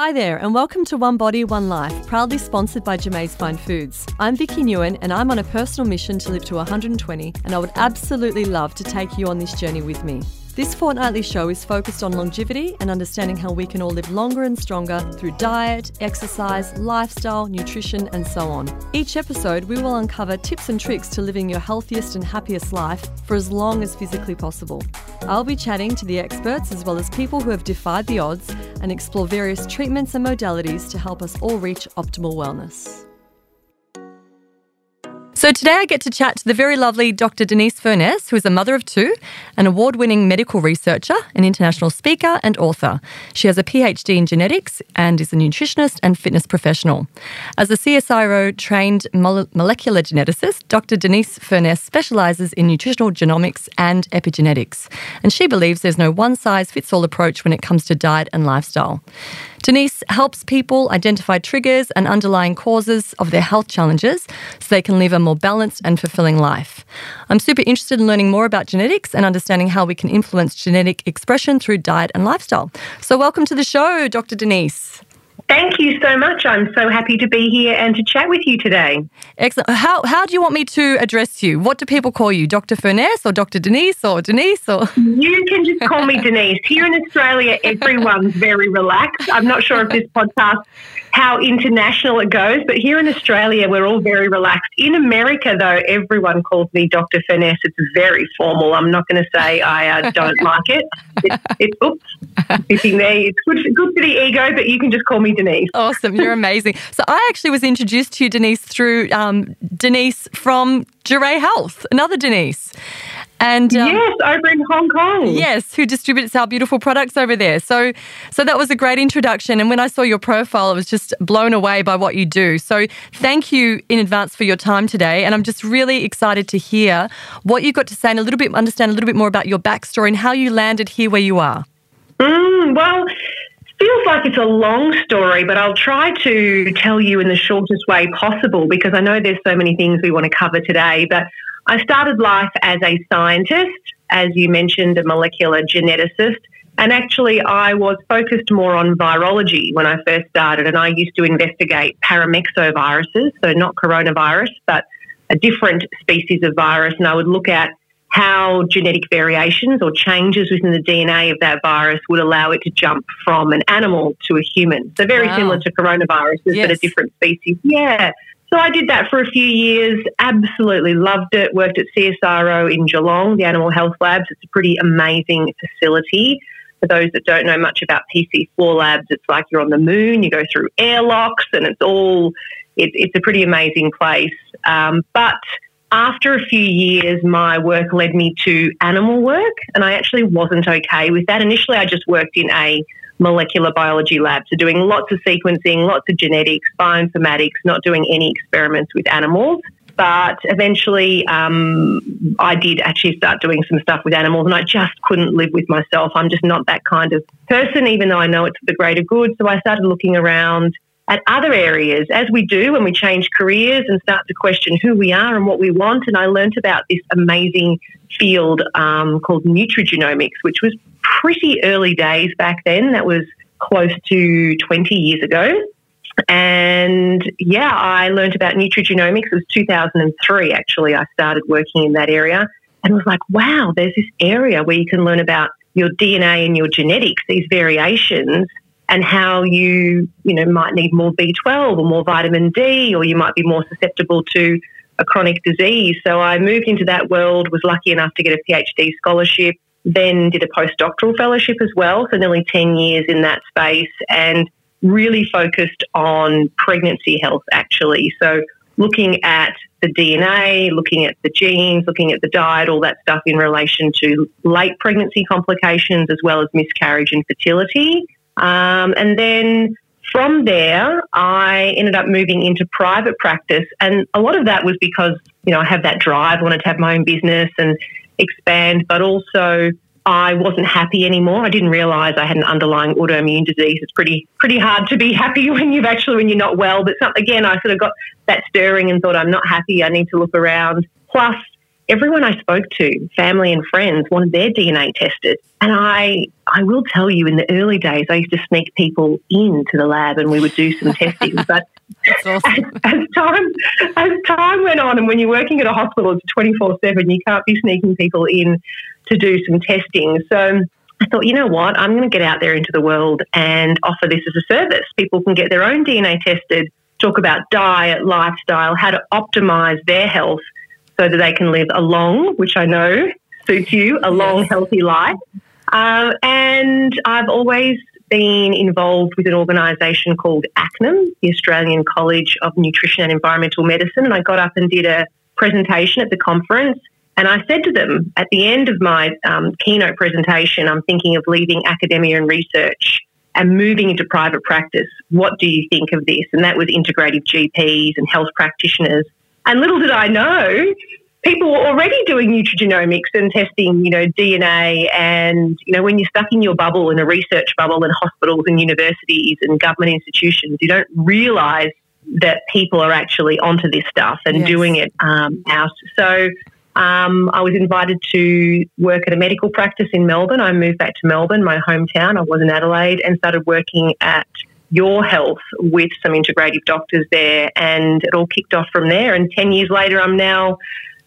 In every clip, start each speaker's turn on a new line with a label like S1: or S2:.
S1: Hi there, and welcome to One Body, One Life, proudly sponsored by Jamaise Fine Foods. I'm Vicky Nguyen, and I'm on a personal mission to live to 120, and I would absolutely love to take you on this journey with me. This fortnightly show is focused on longevity and understanding how we can all live longer and stronger through diet, exercise, lifestyle, nutrition, and so on. Each episode, we will uncover tips and tricks to living your healthiest and happiest life for as long as physically possible. I'll be chatting to the experts as well as people who have defied the odds and explore various treatments and modalities to help us all reach optimal wellness. So today I get to chat to the very lovely Dr. Denise Furness, who is a mother of two, an award winning medical researcher, an international speaker, and author. She has a PhD in genetics and is a nutritionist and fitness professional. As a CSIRO trained molecular geneticist, Dr. Denise Furness specializes in nutritional genomics and epigenetics. And she believes there's no one size fits all approach when it comes to diet and lifestyle. Denise helps people identify triggers and underlying causes of their health challenges so they can live a more balanced and fulfilling life. I'm super interested in learning more about genetics and understanding how we can influence genetic expression through diet and lifestyle. So, welcome to the show, Dr. Denise.
S2: Thank you so much. I'm so happy to be here and to chat with you today.
S1: Excellent. How, how do you want me to address you? What do people call you? Dr. Furness or Dr. Denise or Denise? Or
S2: You can just call me Denise. Here in Australia, everyone's very relaxed. I'm not sure if this podcast how international it goes. But here in Australia, we're all very relaxed. In America, though, everyone calls me Dr. Furness. It's very formal. I'm not going to say I uh, don't like it. It, it oops, sitting there. It's good, good for the ego, but you can just call me Denise.
S1: Awesome. You're amazing. So I actually was introduced to you, Denise, through um, Denise from Duray Health, another Denise.
S2: And um, yes, over in Hong Kong.
S1: Yes, who distributes our beautiful products over there. So, so that was a great introduction. And when I saw your profile, I was just blown away by what you do. So, thank you in advance for your time today. And I'm just really excited to hear what you got to say and a little bit understand a little bit more about your backstory and how you landed here where you are.
S2: Mm, well, feels like it's a long story, but I'll try to tell you in the shortest way possible because I know there's so many things we want to cover today. But I started life as a scientist, as you mentioned, a molecular geneticist. And actually, I was focused more on virology when I first started, and I used to investigate paramyxoviruses, so not coronavirus, but a different species of virus. And I would look at how genetic variations or changes within the DNA of that virus would allow it to jump from an animal to a human. So, very wow. similar to coronaviruses, yes. but a different species. Yeah. So I did that for a few years, absolutely loved it. Worked at CSIRO in Geelong, the Animal Health Labs. It's a pretty amazing facility. For those that don't know much about PC4 labs, it's like you're on the moon, you go through airlocks, and it's all, it, it's a pretty amazing place. Um, but after a few years, my work led me to animal work, and I actually wasn't okay with that. Initially, I just worked in a molecular biology labs are doing lots of sequencing, lots of genetics, bioinformatics, not doing any experiments with animals. But eventually, um, I did actually start doing some stuff with animals, and I just couldn't live with myself. I'm just not that kind of person, even though I know it's for the greater good. So I started looking around at other areas, as we do when we change careers and start to question who we are and what we want. And I learnt about this amazing field um, called nutrigenomics, which was pretty early days back then. That was close to 20 years ago. And yeah, I learned about nutrigenomics. It was 2003, actually. I started working in that area and was like, wow, there's this area where you can learn about your DNA and your genetics, these variations, and how you, you know, might need more B12 or more vitamin D, or you might be more susceptible to a chronic disease. So I moved into that world, was lucky enough to get a PhD scholarship, then did a postdoctoral fellowship as well, so nearly 10 years in that space, and really focused on pregnancy health actually. So looking at the DNA, looking at the genes, looking at the diet, all that stuff in relation to late pregnancy complications as well as miscarriage and fertility. Um, and then from there, I ended up moving into private practice. And a lot of that was because, you know, I have that drive, wanted to have my own business and expand, but also I wasn't happy anymore. I didn't realize I had an underlying autoimmune disease. It's pretty pretty hard to be happy when you've actually when you're not well. But some, again, I sort of got that stirring and thought I'm not happy. I need to look around. Plus, everyone I spoke to, family and friends, wanted their DNA tested. And I, I will tell you, in the early days, I used to sneak people into the lab and we would do some testing. But awesome. as, as, time as time went on, and when you're working at a hospital, it's 24 seven. You can't be sneaking people in to do some testing. So I thought, you know what? I'm going to get out there into the world and offer this as a service. People can get their own DNA tested, talk about diet, lifestyle, how to optimize their health so that they can live a long, which I know suits you, a long, healthy life. Um, and I've always been involved with an organisation called ACNEM, the Australian College of Nutrition and Environmental Medicine. And I got up and did a presentation at the conference and I said to them at the end of my um, keynote presentation, I'm thinking of leaving academia and research and moving into private practice. What do you think of this? And that was integrative GPs and health practitioners. And little did I know, people were already doing nutrigenomics and testing, you know, DNA. And, you know, when you're stuck in your bubble, in a research bubble in hospitals and universities and government institutions, you don't realize that people are actually onto this stuff and yes. doing it um, out. So um, I was invited to work at a medical practice in Melbourne. I moved back to Melbourne, my hometown. I was in Adelaide and started working at Your Health with some integrative doctors there. And it all kicked off from there. And 10 years later, I'm now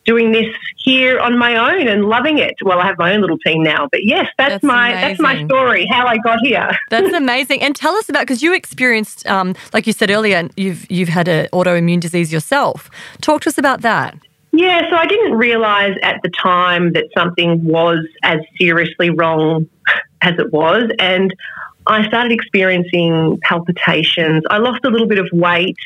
S2: doing this here on my own and loving it. Well, I have my own little team now, but yes, that's, that's my amazing. that's my story. How I got here.
S1: that's amazing. And tell us about because you experienced, um, like you said earlier, you've you've had an autoimmune disease yourself. Talk to us about that.
S2: Yeah, so I didn't realise at the time that something was as seriously wrong as it was. And I started experiencing palpitations. I lost a little bit of weight.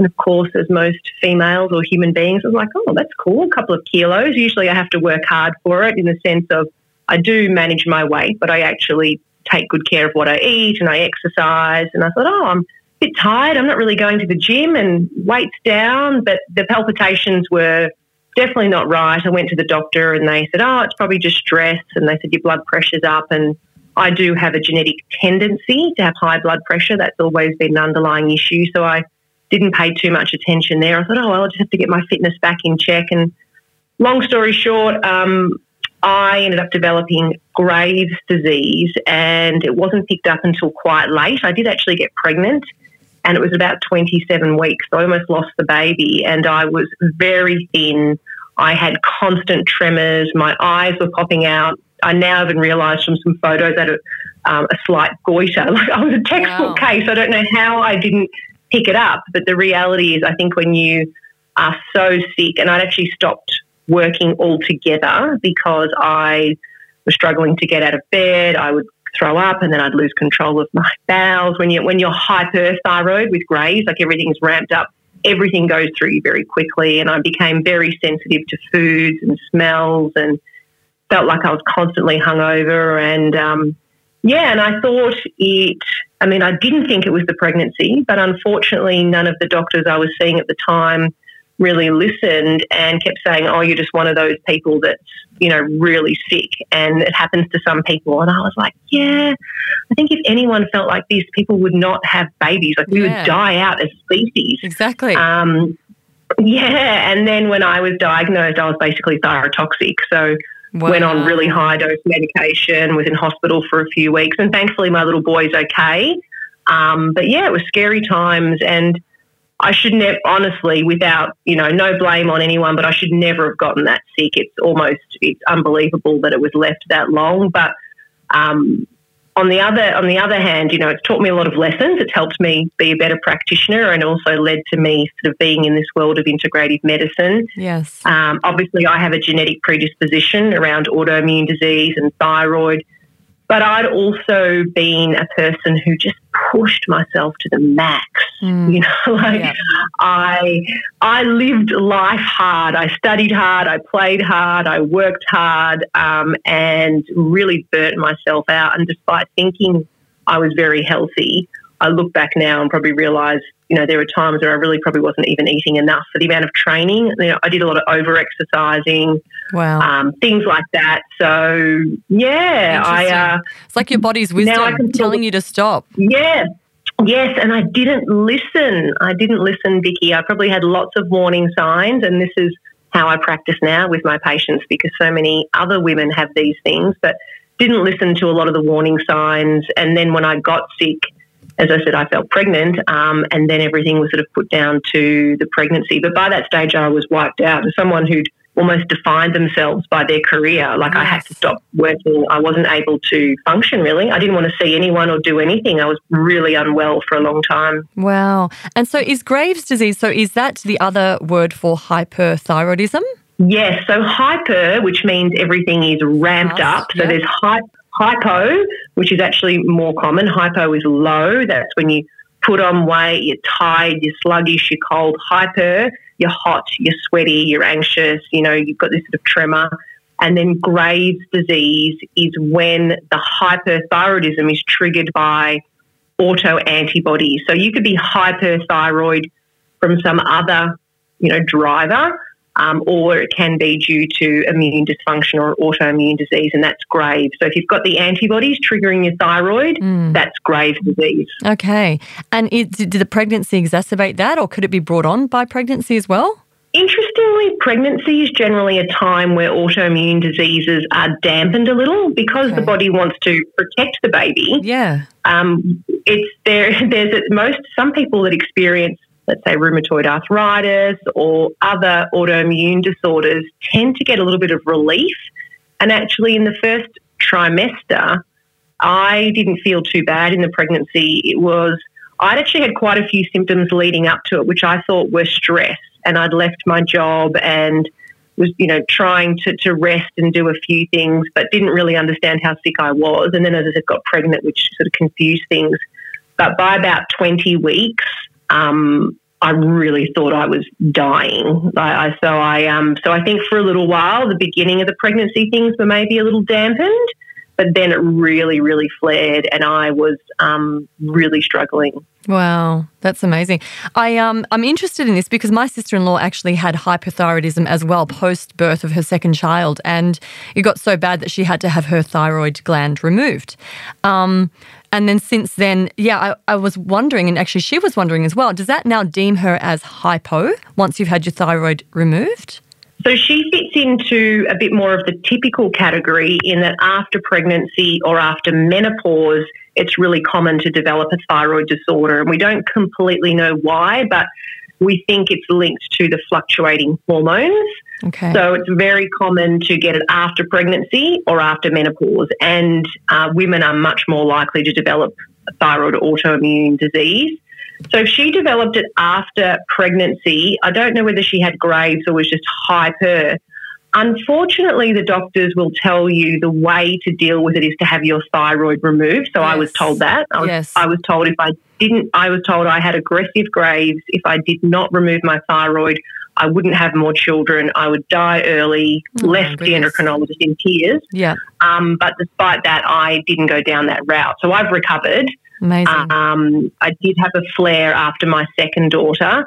S2: And of course, as most females or human beings, I was like, oh, that's cool, a couple of kilos. Usually I have to work hard for it in the sense of I do manage my weight, but I actually take good care of what I eat and I exercise. And I thought, oh, I'm a bit tired. I'm not really going to the gym and weight's down. But the palpitations were definitely not right. I went to the doctor and they said, oh, it's probably just stress. And they said, your blood pressure's up. And I do have a genetic tendency to have high blood pressure. That's always been an underlying issue. So I didn't pay too much attention there. I thought, oh, well, I'll just have to get my fitness back in check. And long story short, um, I ended up developing Graves' disease and it wasn't picked up until quite late. I did actually get pregnant and it was about 27 weeks. So I almost lost the baby, and I was very thin. I had constant tremors. My eyes were popping out. I now even realised from some photos that um, a slight goiter. Like I was a textbook wow. case. I don't know how I didn't pick it up, but the reality is, I think when you are so sick, and I'd actually stopped working altogether because I was struggling to get out of bed. I would throw up and then I'd lose control of my bowels. When you when you're hyperthyroid with Graves, like everything's ramped up, everything goes through you very quickly. And I became very sensitive to foods and smells and felt like I was constantly hungover. And um, yeah, and I thought it. I mean, I didn't think it was the pregnancy, but unfortunately, none of the doctors I was seeing at the time really listened and kept saying, "Oh, you're just one of those people that's you know really sick," and it happens to some people. And I was like, "Yeah, I think if anyone felt like this, people would not have babies. Like we yeah. would die out as species."
S1: Exactly.
S2: Um, yeah, and then when I was diagnosed, I was basically thyrotoxic. So. Wow. Went on really high dose medication, was in hospital for a few weeks, and thankfully my little boy's okay. Um, but yeah, it was scary times, and I should never, honestly, without, you know, no blame on anyone, but I should never have gotten that sick. It's almost, it's unbelievable that it was left that long. But um, on the other, on the other hand, you know, it's taught me a lot of lessons. It's helped me be a better practitioner and also led to me sort of being in this world of integrative medicine.
S1: Yes.
S2: Um, obviously, I have a genetic predisposition around autoimmune disease and thyroid. But I'd also been a person who just pushed myself to the max. Mm. You know, like yeah. I I lived life hard. I studied hard. I played hard. I worked hard, um, and really burnt myself out. And despite thinking I was very healthy, I look back now and probably realise you know, there were times where I really probably wasn't even eating enough for the amount of training. You know, I did a lot of over exercising,
S1: wow,
S2: um, things like that. So yeah, I. Uh,
S1: it's like your body's wisdom telling you to stop.
S2: Yeah. Yes, and I didn't listen. I didn't listen, Vicky. I probably had lots of warning signs, and this is how I practice now with my patients because so many other women have these things, but didn't listen to a lot of the warning signs. And then when I got sick, as I said, I felt pregnant, um, and then everything was sort of put down to the pregnancy. But by that stage, I was wiped out as someone who'd almost defined themselves by their career. Like yes. I had to stop working. I wasn't able to function really. I didn't want to see anyone or do anything. I was really unwell for a long time.
S1: Wow. And so is Graves' disease, so is that the other word for hyperthyroidism?
S2: Yes. So hyper, which means everything is ramped up. So yep. there's hyper Hypo, which is actually more common. Hypo is low. That's when you put on weight, you're tired, you're sluggish, you're cold. Hyper, you're hot, you're sweaty, you're anxious, you know, you've got this sort of tremor. And then Graves' disease is when the hyperthyroidism is triggered by auto antibodies. So you could be hyperthyroid from some other, you know, driver um, or it can be due to immune dysfunction or autoimmune disease, and that's grave. So if you've got the antibodies triggering your thyroid, mm. that's grave disease.
S1: Okay. And it, did the pregnancy exacerbate that, or could it be brought on by pregnancy as well?
S2: Interestingly, pregnancy is generally a time where autoimmune diseases are dampened a little because okay. the body wants to protect the baby.
S1: Yeah.
S2: Um, it's there. There's most some people that experience let's say rheumatoid arthritis or other autoimmune disorders tend to get a little bit of relief. And actually, in the first trimester, I didn't feel too bad in the pregnancy. It was, I'd actually had quite a few symptoms leading up to it, which I thought were stress. And I'd left my job and was, you know, trying to, to rest and do a few things, but didn't really understand how sick I was. And then as I said, got pregnant, which sort of confused things. But by about 20 weeks, um, I really thought I was dying. I, I, so I um so I think for a little while, the beginning of the pregnancy things were maybe a little dampened, but then it really, really flared, and I was um, really struggling.
S1: Wow, that's amazing. I um I'm interested in this because my sister-in-law actually had hypothyroidism as well post birth of her second child, and it got so bad that she had to have her thyroid gland removed. Um, and then since then, yeah, I, I, was wondering, and actually she was wondering as well, does that now deem her as hypo once you've had your thyroid removed?
S2: So she fits into a bit more of the typical category in that after pregnancy or after menopause, it's really common to develop a thyroid disorder. And we don't completely know why, but we think it's linked to the fluctuating hormones.
S1: Okay.
S2: So it's very common to get it after pregnancy or after menopause, and uh, women are much more likely to develop thyroid autoimmune disease. So if she developed it after pregnancy, I don't know whether she had Graves or was just hyper. Unfortunately, the doctors will tell you the way to deal with it is to have your thyroid removed. So yes. I was told that. I was, yes. I was told if I didn't, I was told I had aggressive Graves. If I did not remove my thyroid, I wouldn't have more children. I would die early, oh, left the endocrinologist in tears.
S1: Yeah.
S2: Um, but despite that, I didn't go down that route. So I've recovered.
S1: Amazing.
S2: Um, I did have a flare after my second daughter.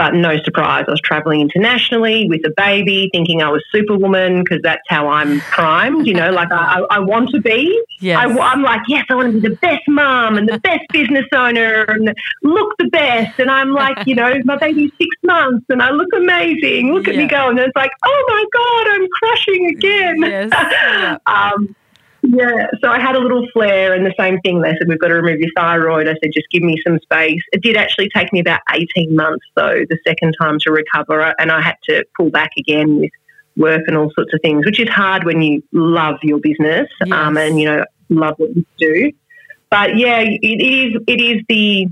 S2: But no surprise, I was traveling internationally with a baby, thinking I was Superwoman because that's how I'm primed. You know, like I, I want to be.
S1: Yes.
S2: I, am like, yes, I want to be the best mom and the best business owner and look the best. And I'm like, you know, my baby's six months and I look amazing. Look at me go. And it's like, oh my God, I'm crushing again.
S1: Yes. Yeah.
S2: um, yeah, so I had a little flare, and the same thing. They said, We've got to remove your thyroid. I said, Just give me some space. It did actually take me about 18 months, though, the second time to recover, and I had to pull back again with work and all sorts of things, which is hard when you love your business yes. um, and, you know, love what you do. But yeah, it is, it is the,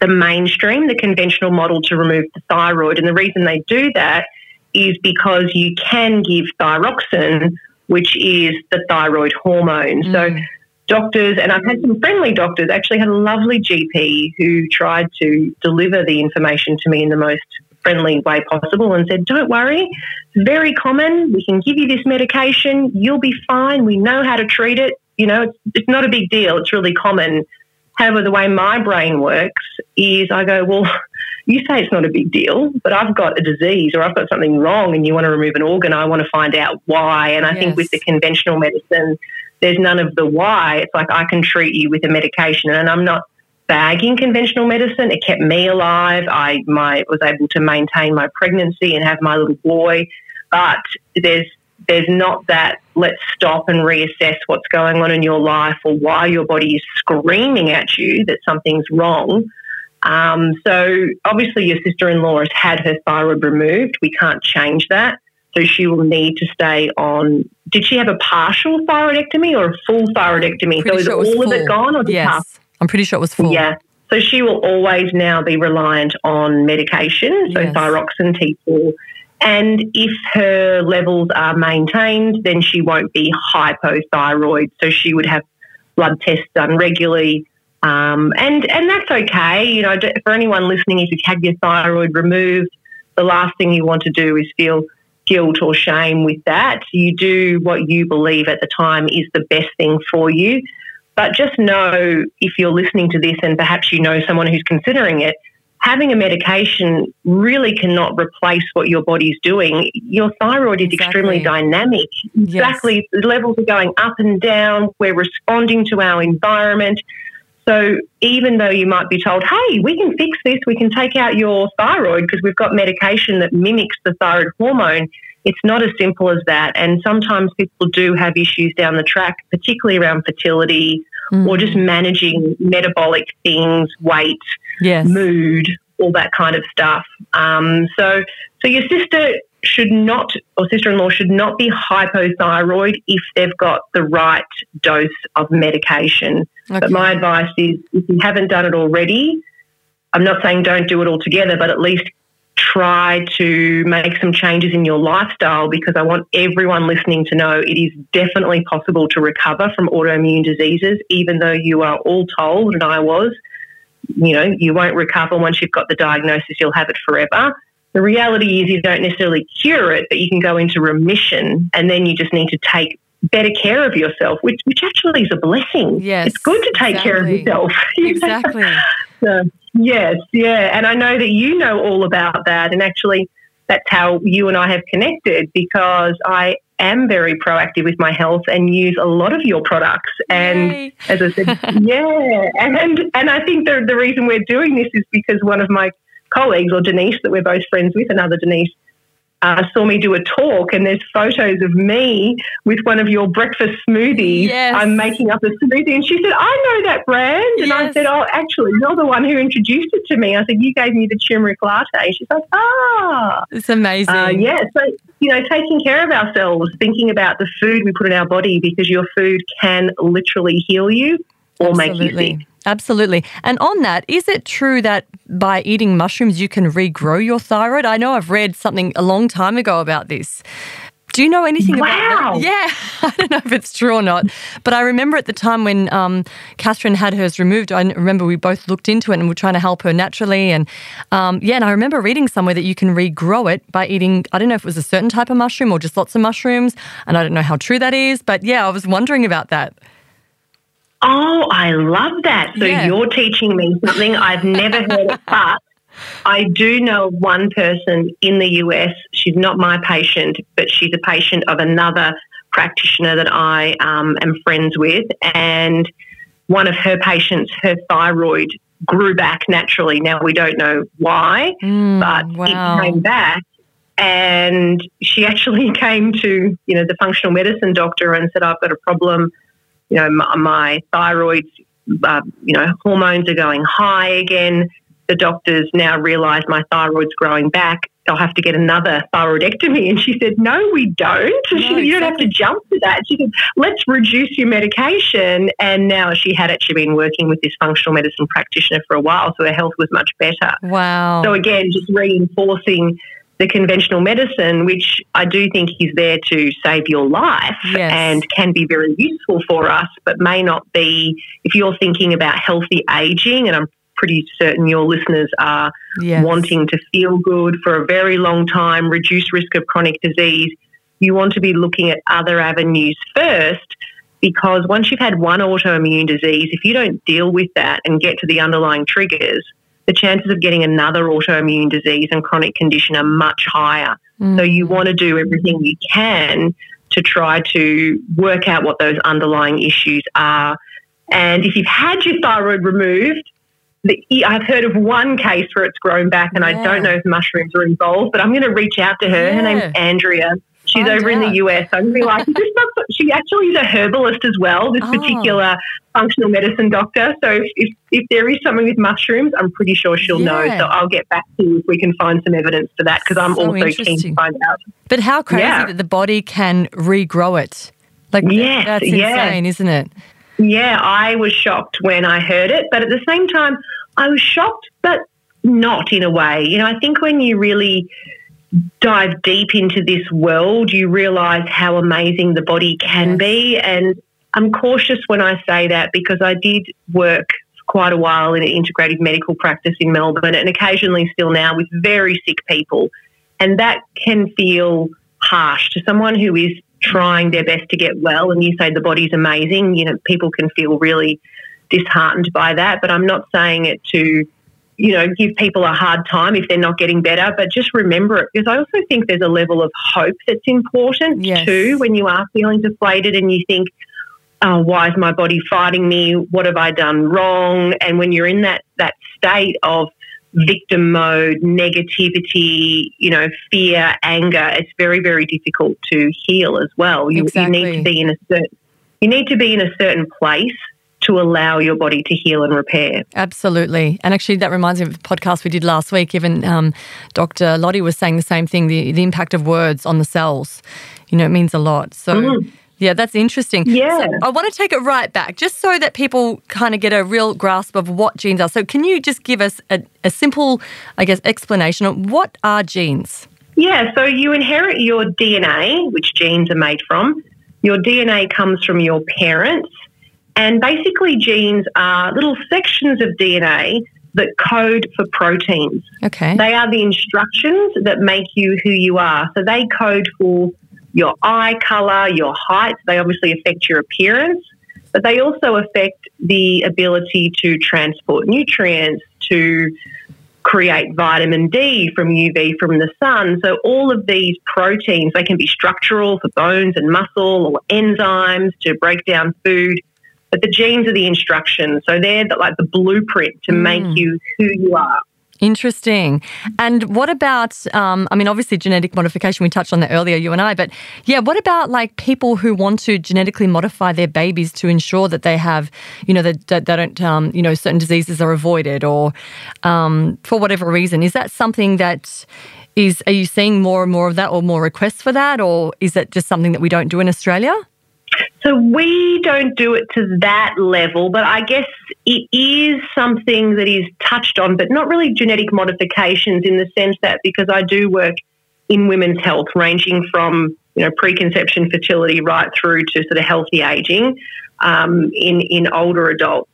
S2: the mainstream, the conventional model to remove the thyroid. And the reason they do that is because you can give thyroxine which is the thyroid hormone. Mm. So doctors, and I've had some friendly doctors, actually had a lovely GP who tried to deliver the information to me in the most friendly way possible and said, Don't worry, it's very common. We can give you this medication. You'll be fine. We know how to treat it. You know, it's, it's not a big deal. It's really common. However, the way my brain works is I go, Well, you say it's not a big deal, but I've got a disease or I've got something wrong and you want to remove an organ, I want to find out why. And I yes. think with the conventional medicine, there's none of the why. It's like I can treat you with a medication and I'm not bagging conventional medicine. It kept me alive. I my was able to maintain my pregnancy and have my little boy. But there's there's not that let's stop and reassess what's going on in your life or why your body is screaming at you that something's wrong. Um, so obviously your sister-in-law has had her thyroid removed. We can't change that. So she will need to stay on. Did she have a partial thyroidectomy or a full thyroidectomy?
S1: Pretty
S2: so is
S1: sure was
S2: all of it gone or just
S1: yes.
S2: half?
S1: I'm pretty sure it was full.
S2: Yeah. So she will always now be reliant on medication, so
S1: Yes.
S2: thyroxine T4. And if her levels are maintained, then she won't be hypothyroid. So she would have blood tests done regularly. Um, and, and that's okay. You know, for anyone listening, if you've had your thyroid removed, the last thing you want to do is feel guilt or shame with that. You do what you believe at the time is the best thing for you. But just know if you're listening to this and perhaps you know someone who's considering it, having a medication really cannot replace what your body's doing. Your thyroid is
S1: Exactly.
S2: extremely dynamic.
S1: Yes.
S2: Exactly. The levels are going up and down. We're responding to our environment. So even though you might be told, hey, we can fix this, we can take out your thyroid because we've got medication that mimics the thyroid hormone, it's not as simple as that. And sometimes people do have issues down the track, particularly around fertility
S1: Mm.
S2: or just managing metabolic things, weight,
S1: yes.
S2: mood, all that kind of stuff. Um, so, so your sister should not, or sister-in-law should not be hypothyroid if they've got the right dose of medication. But my advice is, if you haven't done it already, I'm not saying don't do it altogether, but at least try to make some changes in your lifestyle because I want everyone listening to know it is definitely possible to recover from autoimmune diseases, even though you are all told, and I was, you know, you won't recover once you've got the diagnosis, you'll have it forever. The reality is you don't necessarily cure it, but you can go into remission and then you just need to take better care of yourself, which, which actually is a blessing.
S1: Yes,
S2: It's good to take care of yourself.
S1: Exactly.
S2: So, yes, yeah. And I know that you know all about that. And actually, that's how you and I have connected because I am very proactive with my health and use a lot of your products. And
S1: Yay.
S2: as I said, yeah. And, and I think the, the reason we're doing this is because one of my colleagues, or Denise, that we're both friends with, another Denise, uh, saw me do a talk, and there's photos of me with one of your breakfast smoothies.
S1: Yes.
S2: I'm making up a smoothie, and she said, "I know that brand." And I said, "Oh, actually, you're the one who introduced it to me." I said, "You gave me the turmeric latte." She's like, "Ah,
S1: It's amazing.
S2: uh, yeah." So you know, taking care of ourselves, thinking about the food we put in our body, because your food can literally heal you or make you
S1: Absolutely.
S2: sick.
S1: Absolutely. And on that, is it true that by eating mushrooms you can regrow your thyroid? I know I've read something a long time ago about this. Do you know anything about
S2: Wow.
S1: that? Yeah, I don't know if it's true or not, but I remember at the time when um, Catherine had hers removed, I remember we both looked into it and were trying to help her naturally. And um, yeah, and I remember reading somewhere that you can regrow it by eating, I don't know if it was a certain type of mushroom or just lots of mushrooms. And I don't know how true that is, but yeah, I was wondering about that.
S2: Oh, I love that. So
S1: Yeah.
S2: you're teaching me something I've never heard of, but I do know one person in the US. She's not my patient, but she's a patient of another practitioner that I um, am friends with. And one of her patients, her thyroid grew back naturally. Now, we don't know why,
S1: Mm,
S2: but
S1: wow.
S2: it came back. And she actually came to, you know, the functional medicine doctor and said, I've got a problem. You know, my, my thyroid, uh, you know, hormones are going high again. The doctors now realise my thyroid's growing back. I'll have to get another thyroidectomy. And she said, No, we don't. she said, You don't have to jump to that. She said, Let's reduce your medication. And now she had actually been working with this functional medicine practitioner for a while, so her health was much better.
S1: Wow.
S2: So again, just reinforcing the conventional medicine, which I do think is there to save your life
S1: Yes.
S2: and can be very useful for us, but may not be if you're thinking about healthy aging. And I'm pretty certain your listeners are
S1: yes.
S2: wanting to feel good for a very long time, reduce risk of chronic disease. You want to be looking at other avenues first because once you've had one autoimmune disease, if you don't deal with that and get to the underlying triggers, the chances of getting another autoimmune disease and chronic condition are much higher.
S1: Mm.
S2: So you want to do everything you can to try to work out what those underlying issues are. And if you've had your thyroid removed, I've heard of one case where it's grown back, and yeah. I don't know if mushrooms are involved, but I'm going to reach out to her. Yeah. Her name's Andrea. She's Find over out. in the US. I'm be like, this not, she actually is a herbalist as well, this oh. particular functional medicine doctor. So if, if, if, there is something with mushrooms, I'm pretty sure she'll yeah. know. So I'll get back to you if we can find some evidence for that because I'm so also keen to find out.
S1: But how crazy that the body can regrow it. Like, yes, that's insane, isn't it?
S2: Yeah, I was shocked when I heard it, but at the same time, I was shocked, but not in a way. You know, I think when you really dive deep into this world, you realize how amazing the body can be. And I'm cautious when I say that because I did work quite a while in an integrative medical practice in Melbourne and occasionally still now with very sick people. And that can feel harsh to someone who is trying their best to get well and you say the body's amazing, you know, people can feel really disheartened by that. But I'm not saying it to, you know, give people a hard time if they're not getting better, but just remember it because I also think there's a level of hope that's important yes. too when you are feeling deflated and you think, oh, why is my body fighting me? What have I done wrong? And when you're in that that state of victim mode, negativity, you know, fear, anger, it's very, very difficult to heal as well. You, exactly. you need to be in a certain you need to be in a certain place to allow your body to heal and repair.
S1: Absolutely. And actually, that reminds me of a podcast we did last week. Even um, Dr. Lottie was saying the same thing the, the impact of words on the cells. You know, it means a lot. So, mm. Yeah, that's interesting.
S2: Yeah.
S1: So I want to take it right back just so that people kind of get a real grasp of what genes are. So, can you just give us a, a simple, I guess, explanation of what are genes?
S2: Yeah, so you inherit your DNA, which genes are made from. Your DNA comes from your parents. And basically, genes are little sections of DNA that code for proteins.
S1: Okay.
S2: They are the instructions that make you who you are. So they code for your eye color, your height. They obviously affect your appearance, but they also affect the ability to transport nutrients, to create vitamin D from UV from the sun. So all of these proteins, they can be structural for bones and muscle or enzymes to break down food. But the genes are the instructions. So they're the, like the blueprint to mm. make you who you are.
S1: Interesting. And what about, um, I mean, obviously genetic modification, we touched on that earlier, you and I, but yeah, what about like people who want to genetically modify their babies to ensure that they have, you know, that, that they don't, um, you know, certain diseases are avoided or um, for whatever reason? Is that something that is, are you seeing more and more of that or more requests for that? Or is it just something that we don't do in Australia?
S2: So we don't do it to that level, but I guess it is something that is touched on, but not really genetic modifications in the sense that because I do work in women's health, ranging from you know preconception fertility right through to sort of healthy aging um, in in older adults.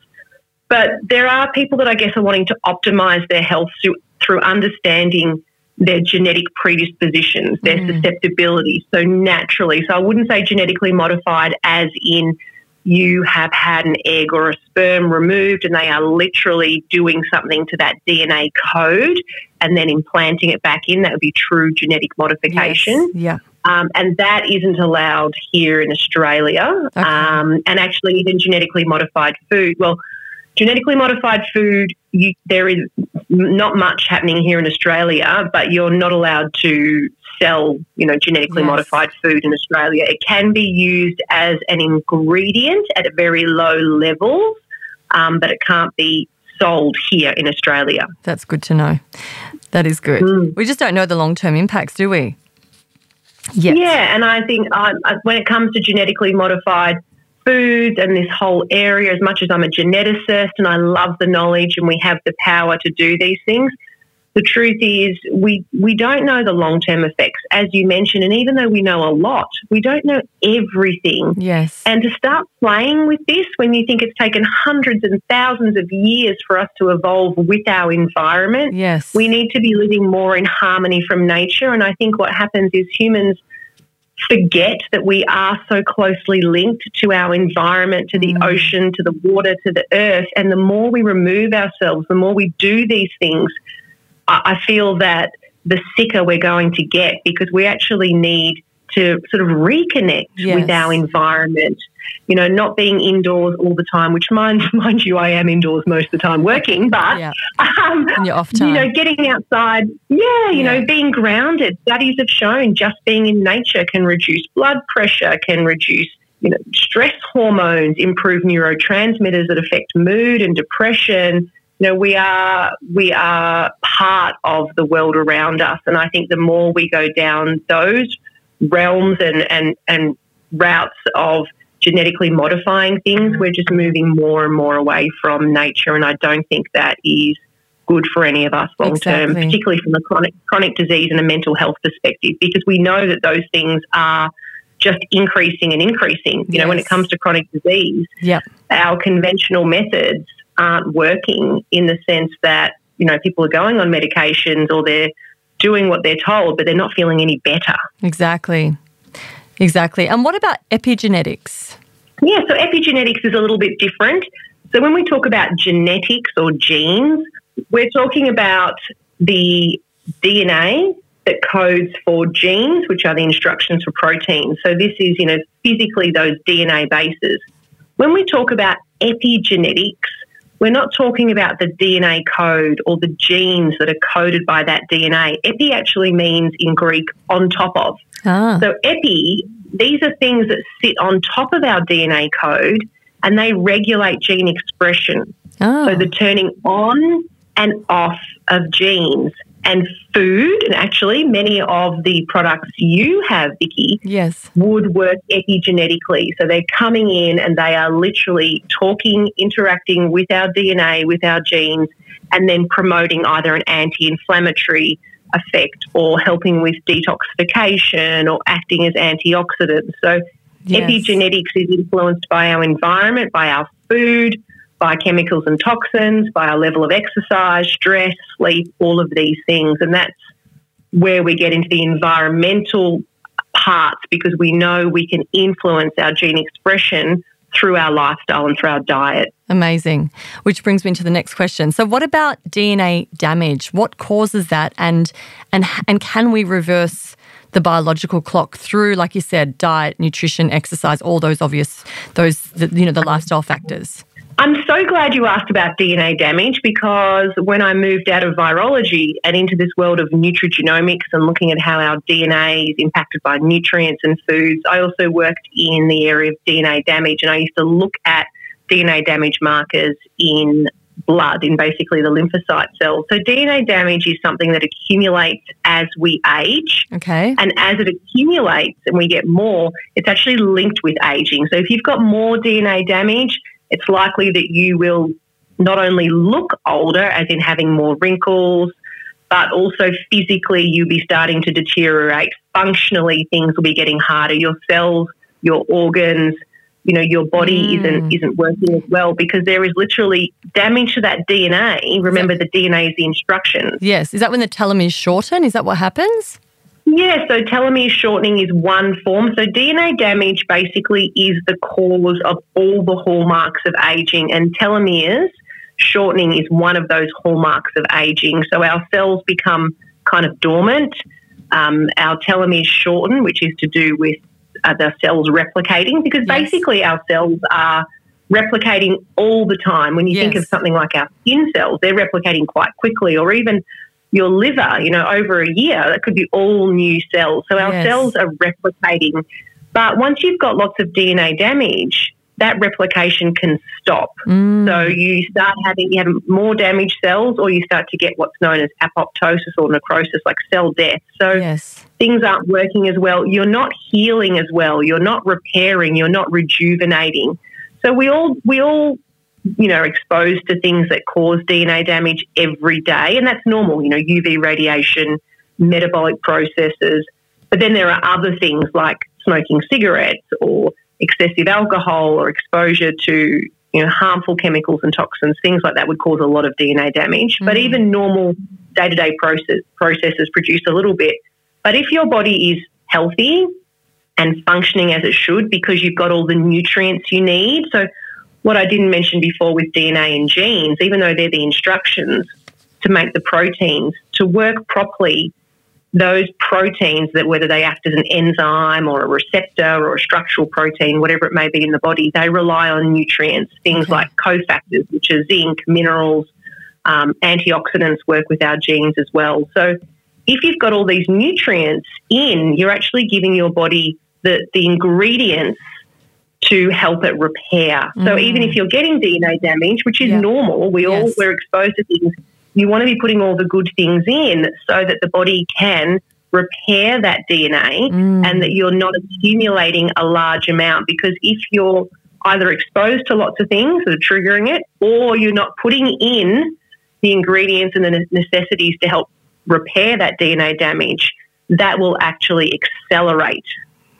S2: But there are people that I guess are wanting to optimize their health through, through understanding their genetic predispositions, their mm. susceptibility. So naturally, so I wouldn't say genetically modified as in you have had an egg or a sperm removed and they are literally doing something to that DNA code and then implanting it back in. That would be true genetic modification.
S1: Yes. Yeah.
S2: Um, and that isn't allowed here in Australia. Okay. Um, and actually, even genetically modified food. Well, genetically modified food, you, there is not much happening here in Australia, but you're not allowed to sell, you know, genetically yes. modified food in Australia. It can be used as an ingredient at a very low levels, um, but it can't be sold here in Australia.
S1: That's good to know. That is good. Mm. We just don't know the long term impacts, do we?
S2: Yes. Yeah, and I think uh, when it comes to genetically modified foods and this whole area, as much as I'm a geneticist and I love the knowledge and we have the power to do these things, the truth is we we don't know the long term effects, as you mentioned, and even though we know a lot, we don't know everything.
S1: Yes.
S2: And to start playing with this when you think it's taken hundreds and thousands of years for us to evolve with our environment,
S1: yes.
S2: we need to be living more in harmony from nature. And I think what happens is humans forget that we are so closely linked to our environment, to the mm. ocean, to the water, to the earth. And the more we remove ourselves, the more we do these things, I feel that the sicker we're going to get because we actually need to sort of reconnect yes. with our environment. You know, not being indoors all the time, which mind, mind you, I am indoors most of the time working, but
S1: yeah. um, off time.
S2: you know, getting outside, yeah, you yeah. know, being grounded. Studies have shown just being in nature can reduce blood pressure, can reduce you know, stress hormones, improve neurotransmitters that affect mood and depression. You know, we are we are part of the world around us, and I think the more we go down those realms and and and routes of genetically modifying things, we're just moving more and more away from nature, and I don't think that is good for any of us long term, exactly. particularly from a chronic chronic disease and a mental health perspective, because we know that those things are just increasing and increasing. You yes. know, when it comes to chronic disease,
S1: yep.
S2: our conventional methods aren't working in the sense that, you know, people are going on medications or they're doing what they're told, but they're not feeling any better.
S1: Exactly. Exactly. And what about epigenetics?
S2: Yeah, so epigenetics is a little bit different. So when we talk about genetics or genes, we're talking about the DNA that codes for genes, which are the instructions for proteins. So this is, you know, physically those DNA bases. When we talk about epigenetics, we're not talking about the DNA code or the genes that are coded by that DNA. Epi actually means in Greek on top of. Ah. So epi, these are things that sit on top of our DNA code and they regulate gene expression. Oh. So the turning on and off of genes and food, and actually many of the products you have, Vicky,
S1: yes,
S2: would work epigenetically. So they're coming in and they are literally talking, interacting with our DNA, with our genes, and then promoting either an anti-inflammatory effect or helping with detoxification or acting as antioxidants. So yes. epigenetics is influenced by our environment, by our food, by chemicals and toxins, by our level of exercise, stress, sleep, all of these things. And that's where we get into the environmental parts because we know we can influence our gene expression through our lifestyle and through our diet.
S1: Amazing. Which brings me to the next question. So what about DNA damage? What causes that and and and can we reverse the biological clock through like you said diet, nutrition, exercise, all those obvious those you know the lifestyle factors?
S2: I'm so glad you asked about DNA damage because when I moved out of virology and into this world of nutrigenomics and looking at how our DNA is impacted by nutrients and foods, I also worked in the area of DNA damage and I used to look at DNA damage markers in blood, in basically the lymphocyte cells. So DNA damage is something that accumulates as we age.
S1: Okay.
S2: And as it accumulates and we get more, it's actually linked with aging. So if you've got more DNA damage, it's likely that you will not only look older, as in having more wrinkles, but also physically you'll be starting to deteriorate. Functionally, things will be getting harder. Your cells, your organs, you know, your body mm. isn't isn't working as well because there is literally damage to that DNA. Remember, that, the DNA is the instructions.
S1: Yes, is that when the telomeres shorten? Is that what happens?
S2: Yeah, so telomere shortening is one form. So DNA damage basically is the cause of all the hallmarks of aging, and telomeres shortening is one of those hallmarks of aging. So our cells become kind of dormant. Um, our telomeres shorten, which is to do with uh, the cells replicating, because yes. basically our cells are replicating all the time. When you yes. think of something like our skin cells, they're replicating quite quickly, or even your liver, you know, over a year, that could be all new cells. So our yes. cells are replicating. But once you've got lots of DNA damage, that replication can stop. Mm. So you start having you have more damaged cells, or you start to get what's known as apoptosis or necrosis, like cell death. So
S1: yes.
S2: things aren't working as well. You're not healing as well. You're not repairing. You're not rejuvenating. So we all we all you know, exposed to things that cause DNA damage every day. And that's normal, you know, UV radiation, metabolic processes. But then there are other things like smoking cigarettes or excessive alcohol or exposure to, you know, harmful chemicals and toxins, things like that would cause a lot of DNA damage. Mm. But even normal day to day process processes produce a little bit. But if your body is healthy and functioning as it should because you've got all the nutrients you need. So what I didn't mention before with DNA and genes, even though they're the instructions to make the proteins to work properly, those proteins that whether they act as an enzyme or a receptor or a structural protein, whatever it may be in the body, they rely on nutrients, things okay. like cofactors, which are zinc, minerals, um, antioxidants work with our genes as well. So if you've got all these nutrients in, you're actually giving your body the, the ingredients to help it repair. Mm. So even if you're getting DNA damage, which is yeah. normal, we yes. all we're exposed to things you want to be putting all the good things in so that the body can repair that DNA mm. and that you're not accumulating a large amount. Because if you're either exposed to lots of things that are triggering it, or you're not putting in the ingredients and the necessities to help repair that DNA damage, that will actually accelerate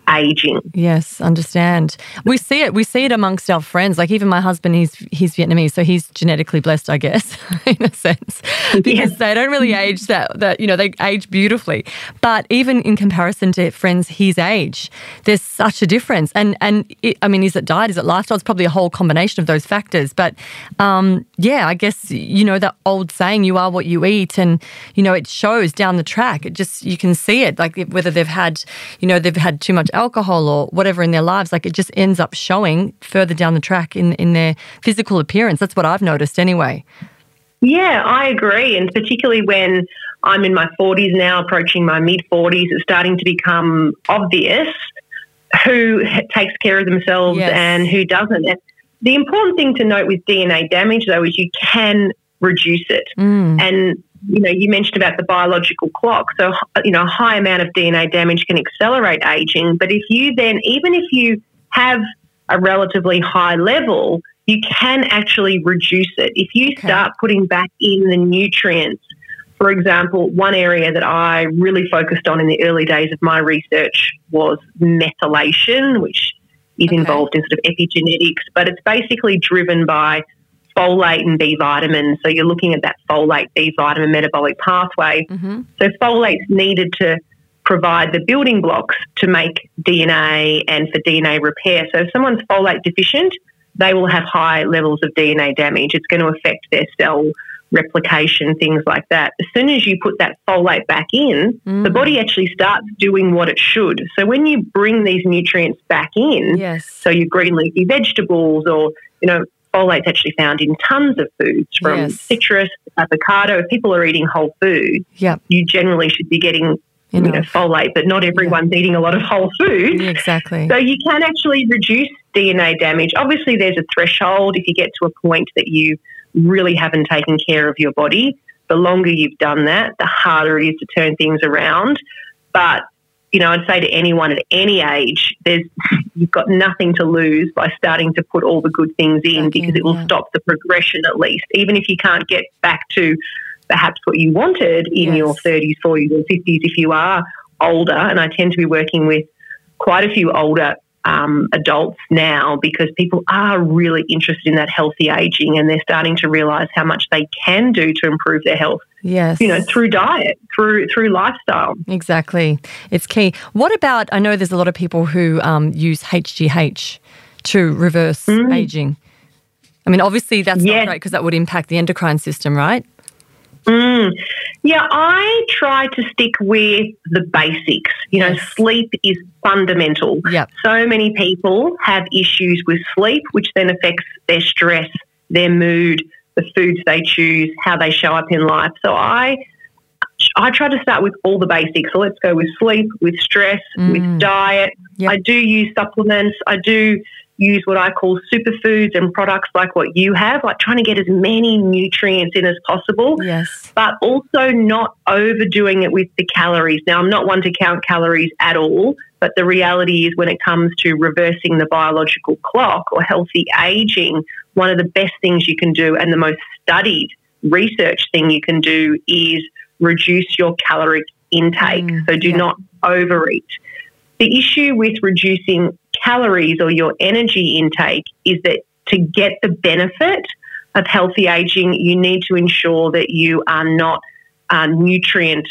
S2: aging.
S1: Yes, understand. We see it. We see it amongst our friends. Like even my husband, he's he's Vietnamese, so he's genetically blessed, I guess, in a sense, because they don't really age that that you know they age beautifully. But even in comparison to friends his age, there's such a difference. And and it, I mean, is it diet? Is it lifestyle? It's probably a whole combination of those factors. But um, yeah, I guess you know that old saying, "You are what you eat," and you know it shows down the track. It just you can see it, like whether they've had, you know, they've had too much alcohol or whatever in their lives, like it just ends up showing further down the track in, in their physical appearance. That's what I've noticed anyway.
S2: Yeah, I agree. And particularly when I'm in my 40s now, approaching my mid 40s, it's starting to become obvious who takes care of themselves yes. and who doesn't. And the important thing to note with DNA damage, though, is you can reduce it. Mm. And you know, you mentioned about the biological clock. So, you know, a high amount of DNA damage can accelerate aging. But if you then, even if you have a relatively high level, you can actually reduce it. If you okay. start putting back in the nutrients, for example, one area that I really focused on in the early days of my research was methylation, which is okay. involved in sort of epigenetics, but it's basically driven by folate and B vitamins. So you're looking at that folate B vitamin metabolic pathway. Mm-hmm. So folate's needed to provide the building blocks to make DNA and for DNA repair. So if someone's folate deficient, they will have high levels of DNA damage. It's going to affect their cell replication, things like that. As soon as you put that folate back in, mm. the body actually starts doing what it should. So when you bring these nutrients back in,
S1: yes.
S2: so your green leafy vegetables or you know folate's actually found in tons of foods from yes. citrus, avocado. If people are eating whole food,
S1: yep.
S2: you generally should be getting you know, folate, but not everyone's eating a lot of whole food.
S1: Yeah, exactly.
S2: So you can actually reduce DNA damage. Obviously, there's a threshold. If you get to a point that you really haven't taken care of your body, the longer you've done that, the harder it is to turn things around. But you know, I'd say to anyone at any age, there's you've got nothing to lose by starting to put all the good things in because it will yeah. stop the progression at least. Even if you can't get back to perhaps what you wanted in yes. your 30s, 40s, or 50s, if you are older, and I tend to be working with quite a few older um, adults now because people are really interested in that healthy aging and they're starting to realize how much they can do to improve their health.
S1: Yes.
S2: You know, through diet, through through lifestyle.
S1: Exactly. It's key. What about I know there's a lot of people who um, use HGH to reverse mm. aging. I mean, obviously that's yes. not great because that would impact the endocrine system, right?
S2: Mm. Yeah, I try to stick with the basics. You know, yes. sleep is fundamental.
S1: Yep.
S2: So many people have issues with sleep, which then affects their stress, their mood, the foods they choose, how they show up in life. So I I try to start with all the basics. So let's go with sleep, with stress, mm. with diet. Yep. I do use supplements. I do use what I call superfoods and products like what you have, like trying to get as many nutrients in as possible.
S1: Yes.
S2: But also not overdoing it with the calories. Now, I'm not one to count calories at all, but the reality is when it comes to reversing the biological clock or healthy aging, one of the best things you can do and the most studied research thing you can do is reduce your caloric intake. Mm, so do yeah. not overeat. The issue with reducing calories or your energy intake is that to get the benefit of healthy aging, you need to ensure that you are not uh, nutrient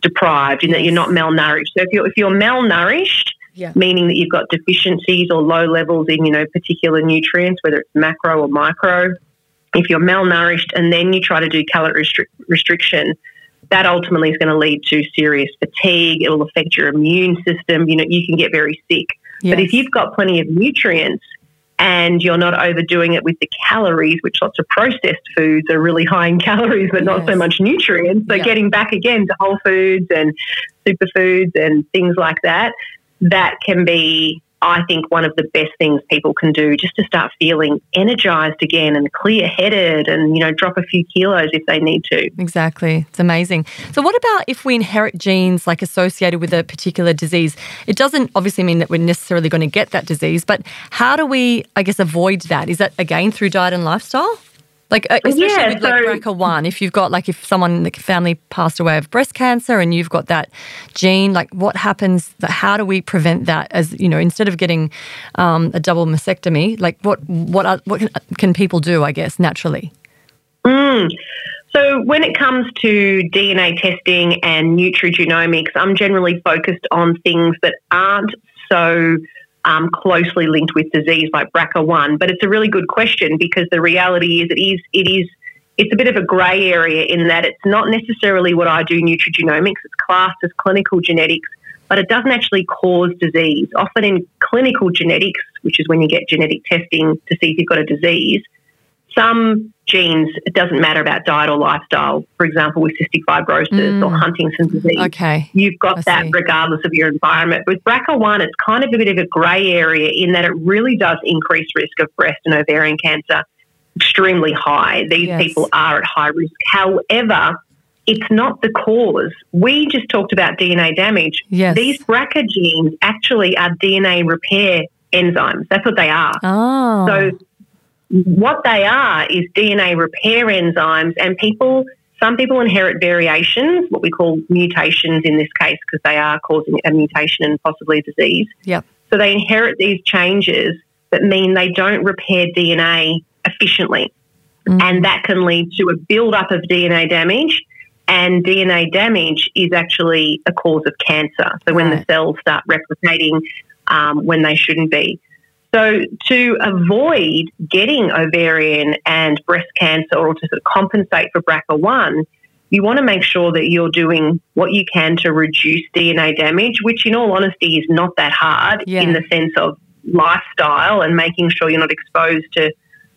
S2: deprived and that you're not malnourished. So if you're if you're malnourished, yeah. meaning that you've got deficiencies or low levels in you know particular nutrients, whether it's macro or micro, if you're malnourished and then you try to do calorie restri- restriction, that ultimately is going to lead to serious fatigue. It will affect your immune system. You know, you can get very sick. Yes. But if you've got plenty of nutrients and you're not overdoing it with the calories, which lots of processed foods are really high in calories, but not yes. so much nutrients. So getting back again to whole foods and superfoods and things like that, that can be I think one of the best things people can do just to start feeling energized again and clear headed and, you know, drop a few kilos if they need to.
S1: Exactly. It's amazing. So, what about if we inherit genes like associated with a particular disease? It doesn't obviously mean that we're necessarily going to get that disease, but how do we, I guess, avoid that? Is that again through diet and lifestyle? Like uh, especially yeah, with like BRCA1, if you've got like if someone in the family passed away of breast cancer and you've got that gene, like what happens? How do we prevent that? As you know, instead of getting um, a double mastectomy, like what what are, what can, can, people do? I guess naturally.
S2: Mm. So when it comes to DNA testing and nutrigenomics, I'm generally focused on things that aren't so um, closely linked with disease like BRCA1. But it's a really good question because the reality is it is it is it's a bit of a grey area in that it's not necessarily what I do nutrigenomics. It's classed as clinical genetics, but it doesn't actually cause disease. Often in clinical genetics, which is when you get genetic testing to see if you've got a disease, some genes, it doesn't matter about diet or lifestyle. For example, with cystic fibrosis mm. or Huntington's disease,
S1: okay.
S2: you've got I that see. regardless of your environment. With BRCA1, it's kind of a bit of a grey area in that it really does increase risk of breast and ovarian cancer extremely high. These yes. people are at high risk. However, it's not the cause. We just talked about DNA damage.
S1: Yes.
S2: These BRCA genes actually are DNA repair enzymes. That's what they are.
S1: Oh.
S2: So what they are is DNA repair enzymes, and people, some people inherit variations, what we call mutations in this case, because they are causing a mutation and possibly a disease.
S1: Yep.
S2: So they inherit these changes that mean they don't repair DNA efficiently. Mm. And that can lead to a build-up of DNA damage. And DNA damage is actually a cause of cancer. So when the cells start replicating um, when they shouldn't be. So, to avoid getting ovarian and breast cancer or to sort of compensate for BRCA1, you want to make sure that you're doing what you can to reduce DNA damage, which, in all honesty, is not that hard yeah. in the sense of lifestyle and making sure you're not exposed to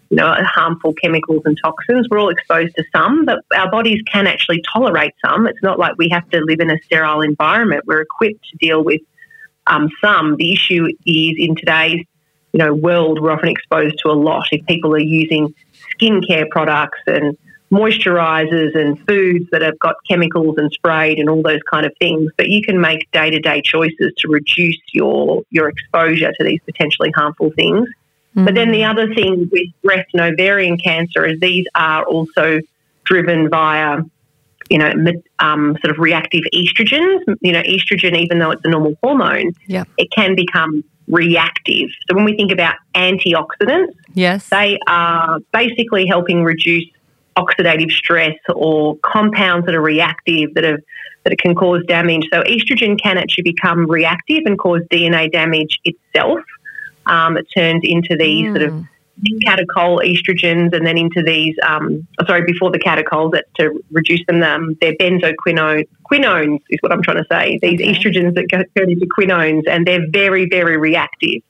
S2: you know, harmful chemicals and toxins. We're all exposed to some, but our bodies can actually tolerate some. It's not like we have to live in a sterile environment. We're equipped to deal with um, some. The issue is in today's you know, world, we're often exposed to a lot. If people are using skincare products and moisturizers and foods that have got chemicals and sprayed and all those kind of things, but you can make day to day choices to reduce your your exposure to these potentially harmful things. Mm-hmm. But then the other thing with breast and ovarian cancer is these are also driven via you know, um, sort of reactive estrogens. You know, estrogen, even though it's a normal hormone, it can become reactive. So when we think about antioxidants,
S1: yes,
S2: they are basically helping reduce oxidative stress or compounds that are reactive that have that it can cause damage. So estrogen can actually become reactive and cause DNA damage itself. Um, it turns into these mm. sort of mm catechol estrogens and then into these, um, sorry, before the catechols, that's to reduce them. Um, they're benzoquinones, quinones is what I'm trying to say. These okay. estrogens that go, turn into quinones, and they're very, very reactive.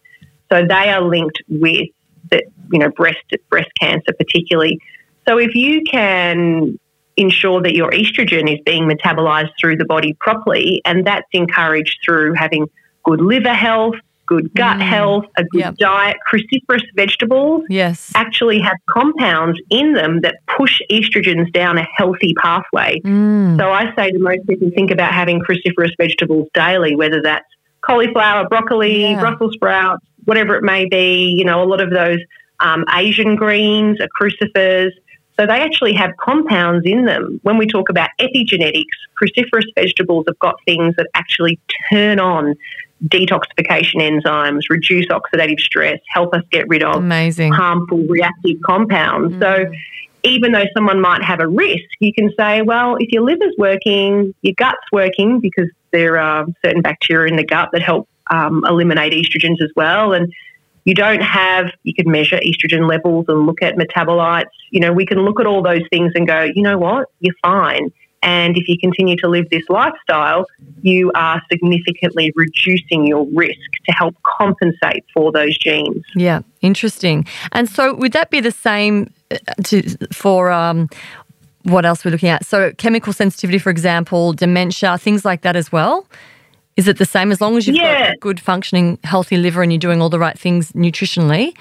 S2: So they are linked with the, you know, breast breast cancer particularly. So if you can ensure that your estrogen is being metabolized through the body properly, and that's encouraged through having good liver health, good gut mm. health, a good yep. diet. Cruciferous vegetables
S1: yes.
S2: actually have compounds in them that push estrogens down a healthy pathway.
S1: Mm.
S2: So I say to most people, think about having cruciferous vegetables daily, whether that's cauliflower, broccoli, yeah. Brussels sprouts, whatever it may be. You know, a lot of those um, Asian greens are crucifers. So they actually have compounds in them. When we talk about epigenetics, cruciferous vegetables have got things that actually turn on detoxification enzymes, reduce oxidative stress, help us get rid of
S1: Amazing.
S2: harmful reactive compounds. Mm. So even though someone might have a risk, you can say, well, if your liver's working, your gut's working because there are certain bacteria in the gut that help um, eliminate estrogens as well. And you don't have, you can measure estrogen levels and look at metabolites. You know, we can look at all those things and go, you know what, you're fine And if you continue to live this lifestyle, you are significantly reducing your risk to help compensate for those genes.
S1: Yeah, interesting. And so, would that be the same uh, to, for um, what else we're looking at? So, chemical sensitivity, for example, dementia, things like that as well. Is it the same as long as you've yeah. got a good functioning, healthy liver and you're doing all the right things nutritionally?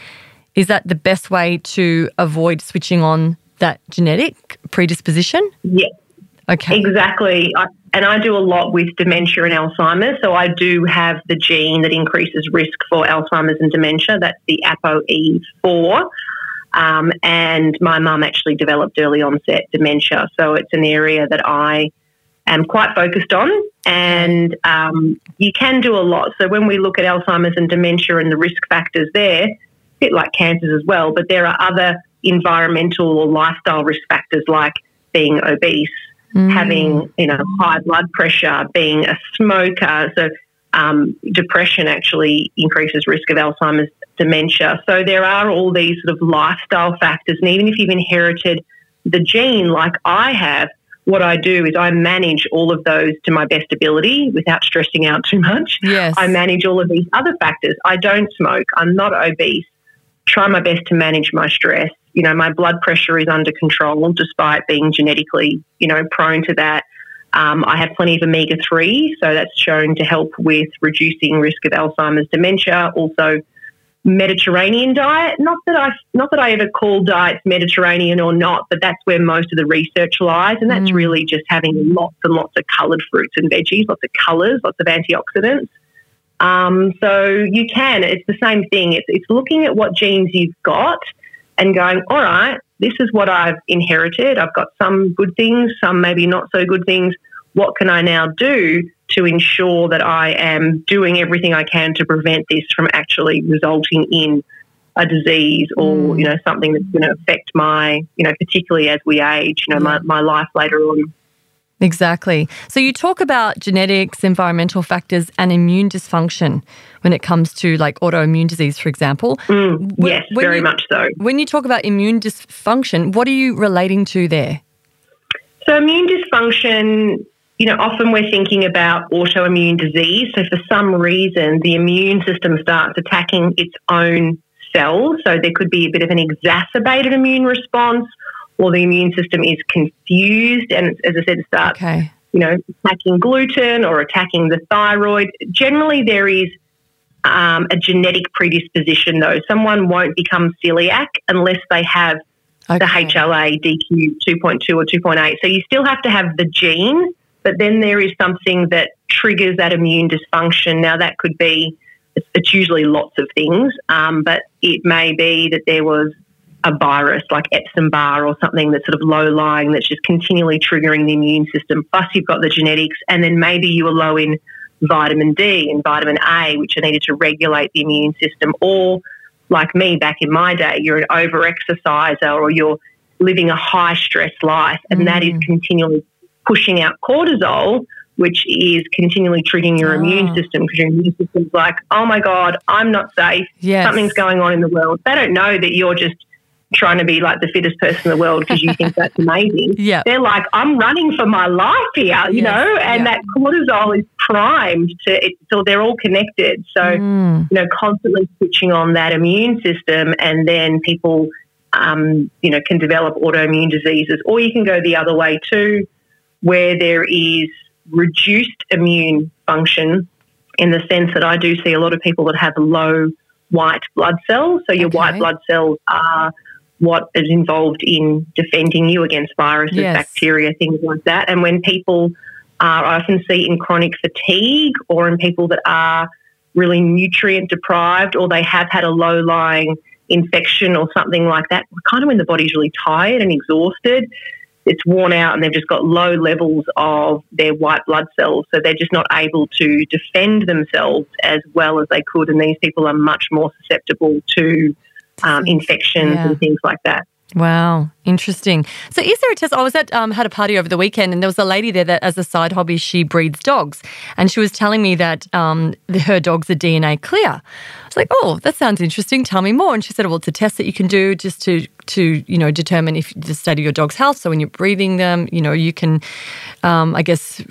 S1: Is that the best way to avoid switching on that genetic predisposition?
S2: Yeah.
S1: Okay.
S2: Exactly. I, and I do a lot with dementia and Alzheimer's. So I do have the gene that increases risk for Alzheimer's and dementia. That's the ApoE4. Um, and my mum actually developed early onset dementia. So it's an area that I am quite focused on. And um, you can do a lot. So when we look at Alzheimer's and dementia and the risk factors there, a bit like cancers as well, but there are other environmental or lifestyle risk factors like being obese, mm. having you know high blood pressure, being a smoker. So um, depression actually increases risk of Alzheimer's dementia. So there are all these sort of lifestyle factors, and even if you've inherited the gene like I have, what I do is I manage all of those to my best ability without stressing out too much.
S1: Yes.
S2: I manage all of these other factors. I don't smoke. I'm not obese. Try my best to manage my stress. You know, my blood pressure is under control despite being genetically, you know, prone to that. Um, I have plenty of omega 3, so that's shown to help with reducing risk of Alzheimer's dementia. Also, Mediterranean diet. Not that I not that I ever call diets Mediterranean or not, but that's where most of the research lies, and that's mm. really just having lots and lots of coloured fruits and veggies, lots of colours, lots of antioxidants. Um, so you can. It's the same thing. It's it's looking at what genes you've got and going, all right, this is what I've inherited. I've got some good things, some maybe not so good things. What can I now do to ensure that I am doing everything I can to prevent this from actually resulting in a disease or mm. you know something that's going to affect my you know particularly as we age you know my, my life later on
S1: exactly so you talk about genetics environmental factors and immune dysfunction when it comes to like autoimmune disease for example
S2: mm, yes when very
S1: you,
S2: much so
S1: when you talk about immune dysfunction what are you relating to there
S2: so immune dysfunction you know, often we're thinking about autoimmune disease. So for some reason, the immune system starts attacking its own cells. So there could be a bit of an exacerbated immune response, or the immune system is confused and, as I said, starts, okay. you know, attacking gluten or attacking the thyroid. Generally, there is um, a genetic predisposition, though. Someone won't become celiac unless they have okay. the HLA DQ 2.2 or 2.8. So you still have to have the gene but then there is something that triggers that immune dysfunction. Now, that could be, it's, usually lots of things, um, but it may be that there was a virus like Epstein Barr or something that's sort of low lying that's just continually triggering the immune system. Plus, you've got the genetics, and then maybe you were low in vitamin D and vitamin A, which are needed to regulate the immune system. Or, like me back in my day, you're an over exerciser or you're living a high stress life, and mm. that is mm. continually pushing out cortisol, which is continually triggering your oh. immune system because your immune system's like, oh my God, I'm not safe.
S1: Yes.
S2: Something's going on in the world. They don't know that you're just trying to be like the fittest person in the world because you think that's amazing.
S1: Yeah.
S2: They're like, I'm running for my life here, you yes. know, and that cortisol is primed to it, so they're all connected. So, mm. you know, constantly switching on that immune system and then people um, you know, can develop autoimmune diseases. Or you can go the other way too where there is reduced immune function in the sense that I do see a lot of people that have low white blood cells. So your okay. white blood cells are what is involved in defending you against viruses, yes. bacteria, things like that. And when people are, I often see in chronic fatigue or in people that are really nutrient deprived or they have had a low lying infection or something like that, kind of when the body's really tired and exhausted, it's worn out and they've just got low levels of their white blood cells. So they're just not able to defend themselves as well as they could. And these people are much more susceptible to um, infections yeah. and things like that.
S1: Wow, interesting. So, is there a test? I was at um, had a party over the weekend, and there was a lady there that, as a side hobby, she breeds dogs, and she was telling me that um, her dogs are DNA clear. I was like, "Oh, that sounds interesting. Tell me more." And she said, "Well, it's a test that you can do just to to you know determine if the state of your dog's health. So when you're breeding them, you know you can, um, I guess,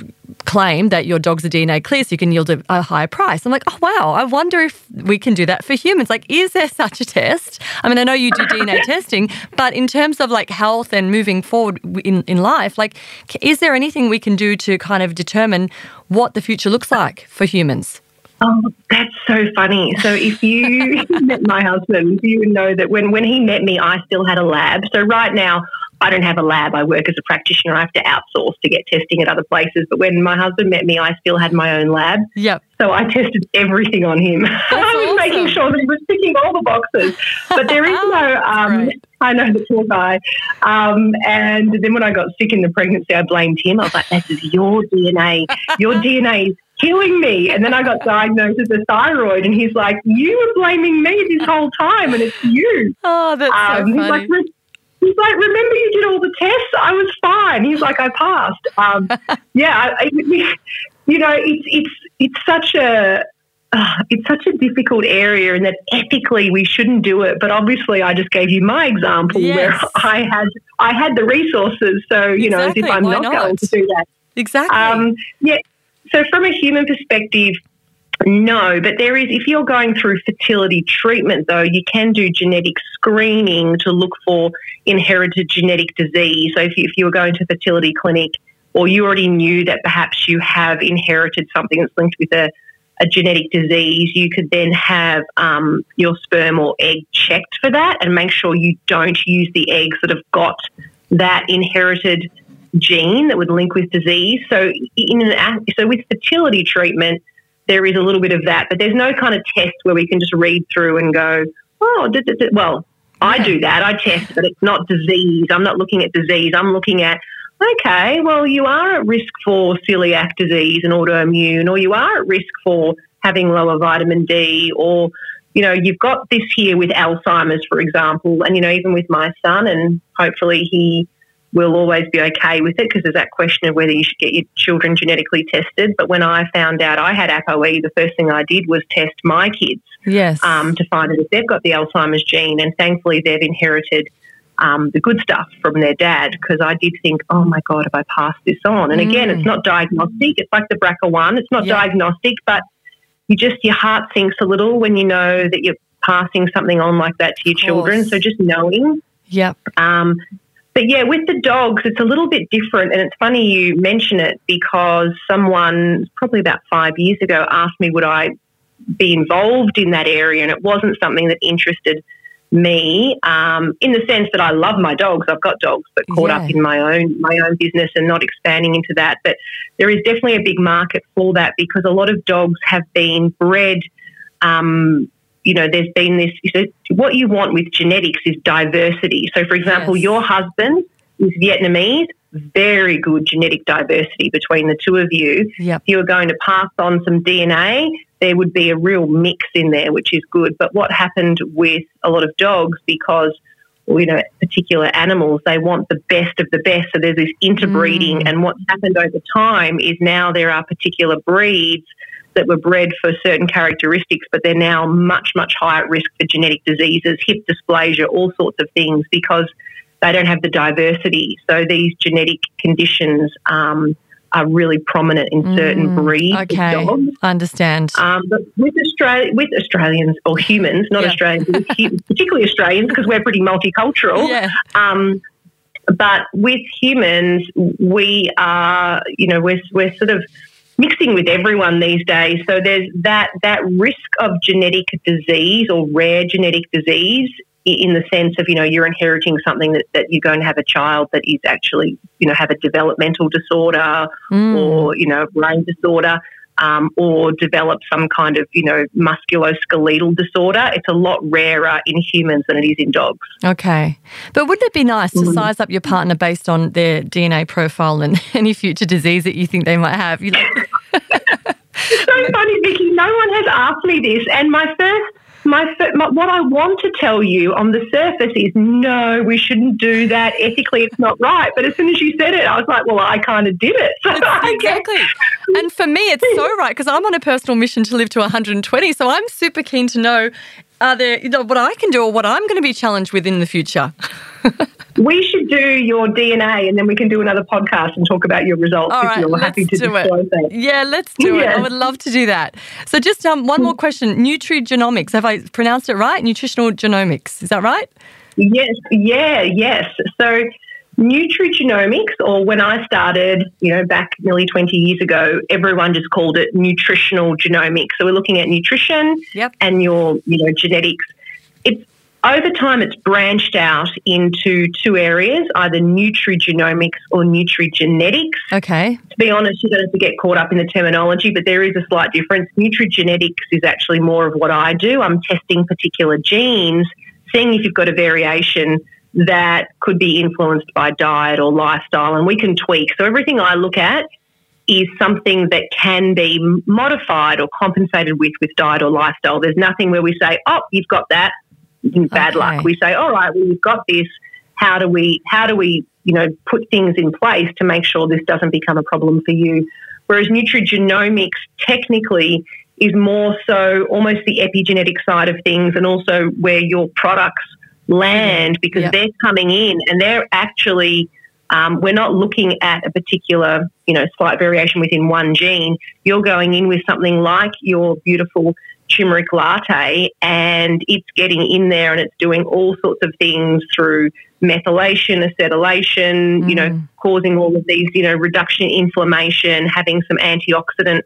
S1: claim that your dog's are DNA clear, so you can yield a, a higher price. I'm like, oh wow, I wonder if we can do that for humans. Like, is there such a test? I mean, I know you do DNA testing, but in terms of like health and moving forward in in life, like, is there anything we can do to kind of determine what the future looks like for humans?
S2: Oh, that's so funny. So if you met my husband, you would know that when, when he met me, I still had a lab. So right now, I don't have a lab. I work as a practitioner. I have to outsource to get testing at other places. But when my husband met me, I still had my own lab.
S1: Yep.
S2: So I tested everything on him. I was awesome. making sure that he was ticking all the boxes. But there is no, um, I know the poor guy. Um, and then when I got sick in the pregnancy, I blamed him. I was like, this is your DNA. Your DNA is killing me. And then I got diagnosed with a thyroid, and he's like, You were blaming me this whole time, and it's you.
S1: Oh, that's um, so funny.
S2: He's like, Remember you did all the tests? I was fine. He's like, I passed. Um, yeah, I, you know, it's, it's, it's such a, uh, it's such a difficult area and that ethically we shouldn't do it but obviously I just gave you my example yes. where I had I had the resources so you exactly. know as if I'm not, not, going to do that
S1: exactly um,
S2: yeah so, from a human perspective, no, but there is, if you're going through fertility treatment, though, you can do genetic screening to look for inherited genetic disease. So, if you, if you were going to a fertility clinic or you already knew that perhaps you have inherited something that's linked with a, a genetic disease, you could then have um, your sperm or egg checked for that and make sure you don't use the eggs that have got that inherited gene that would link with disease. So, in an, so with fertility treatment, there is a little bit of that, but there's no kind of test where we can just read through and go, oh, d- d- d-. well, I do that. I test, but it's not disease. I'm not looking at disease. I'm looking at, okay, well, you are at risk for celiac disease and autoimmune, or you are at risk for having lower vitamin D, or you know, you've got this here with Alzheimer's, for example, and you know, even with my son, and hopefully he will always be okay with it because there's that question of whether you should get your children genetically tested. But when I found out I had ApoE, the first thing I did was test my kids
S1: yes.
S2: Um, to find out if they've got the Alzheimer's gene. And thankfully, they've inherited um, the good stuff from their dad because I did think, oh my God, have I passed this on? And again, mm. it's not diagnostic. It's like the BRCA1. It's not yeah. diagnostic, but you just, your heart sinks a little when you know that you're passing something on like that to your children. So just knowing.
S1: Yep.
S2: Um, but yeah, with the dogs, it's a little bit different. And it's funny you mention it because someone, probably about five years ago, asked me would I be involved in that area. And it wasn't something that interested me um, in the sense that I love my dogs. I've got dogs, but caught yeah. up in my own my own business and not expanding into that. But there is definitely a big market for that because a lot of dogs have been bred um, you know, there's been this. So what you want with genetics is diversity. So, for example, yes. your husband is Vietnamese. Very good genetic diversity between the two of you.
S1: Yep.
S2: If you were going to pass on some DNA, there would be a real mix in there, which is good. But what happened with a lot of dogs, because you know, particular animals, they want the best of the best. So there's this interbreeding. Mm. And what's happened over time is now there are particular breeds that were bred for certain characteristics, but they're now much, much higher risk for genetic diseases, hip dysplasia, all sorts of things because they don't have the diversity. So these genetic conditions um, are really prominent in certain mm, breeds
S1: okay. of dogs. I understand.
S2: Um, but with Australia, with Australians or humans, not yeah. Australians, particularly Australians, because we're pretty multicultural.
S1: Yeah.
S2: Um, but with humans, we are, you know, we're, we're sort of mixing with everyone these days. So there's that that risk of genetic disease or rare genetic disease in the sense of you know you're inheriting something that, that you're going to have a child that is actually you know have a developmental disorder mm. or you know brain disorder um, or develop some kind of, you know, musculoskeletal disorder. It's a lot rarer in humans than it is in dogs.
S1: Okay. But wouldn't it be nice to mm. size up your partner based on their DNA profile and any future disease that you think they might have? You
S2: it's so funny, Vicky. No one has asked me this. And my first my, my, what I want to tell you on the surface is no, we shouldn't do that. Ethically, it's not right. But as soon as you said it, I was like, well, I kind of did it.
S1: Exactly. and for me, it's so right because I'm on a personal mission to live to 120. So I'm super keen to know are there, you know, what I can do or what I'm going to be challenged with in the future?
S2: we should do your DNA and then we can do another podcast and talk about your results
S1: All
S2: if
S1: right,
S2: you're happy to disclose that.
S1: Yeah, let's do
S2: Yeah.
S1: it. I would love to do that. So, just um, one more question Nutrigenomics. Have I pronounced it right? Nutritional genomics. Is that right?
S2: Yes, yeah, yes. So nutrigenomics, or when I started, you know, back nearly 20 years ago, everyone just called it nutritional genomics. So we're looking at nutrition
S1: Yep.
S2: and your, you know, genetics. Over time it's branched out into two areas, either nutrigenomics or nutrigenetics.
S1: Okay.
S2: To be honest, you don't have to get caught up in the terminology, but there is a slight difference. Nutrigenetics is actually more of what I do. I'm testing particular genes, seeing if you've got a variation that could be influenced by diet or lifestyle, and we can tweak. So everything I look at is something that can be modified or compensated with with diet or lifestyle. There's nothing where we say, "Oh, you've got that." Bad
S1: Okay.
S2: luck. We say, "All right, well, you've got this. How do we? How do we? You know, put things in place to make sure this doesn't become a problem for you." Whereas nutrigenomics technically is more so almost the epigenetic side of things, and also where your products land because
S1: Yep.
S2: they're coming in and they're actually um, we're not looking at a particular, you know, slight variation within one gene. You're going in with something like your beautiful turmeric latte, and it's getting in there and it's doing all sorts of things through methylation, acetylation, you know,
S1: Mm.
S2: causing all of these, you know, reduction in inflammation, having some antioxidant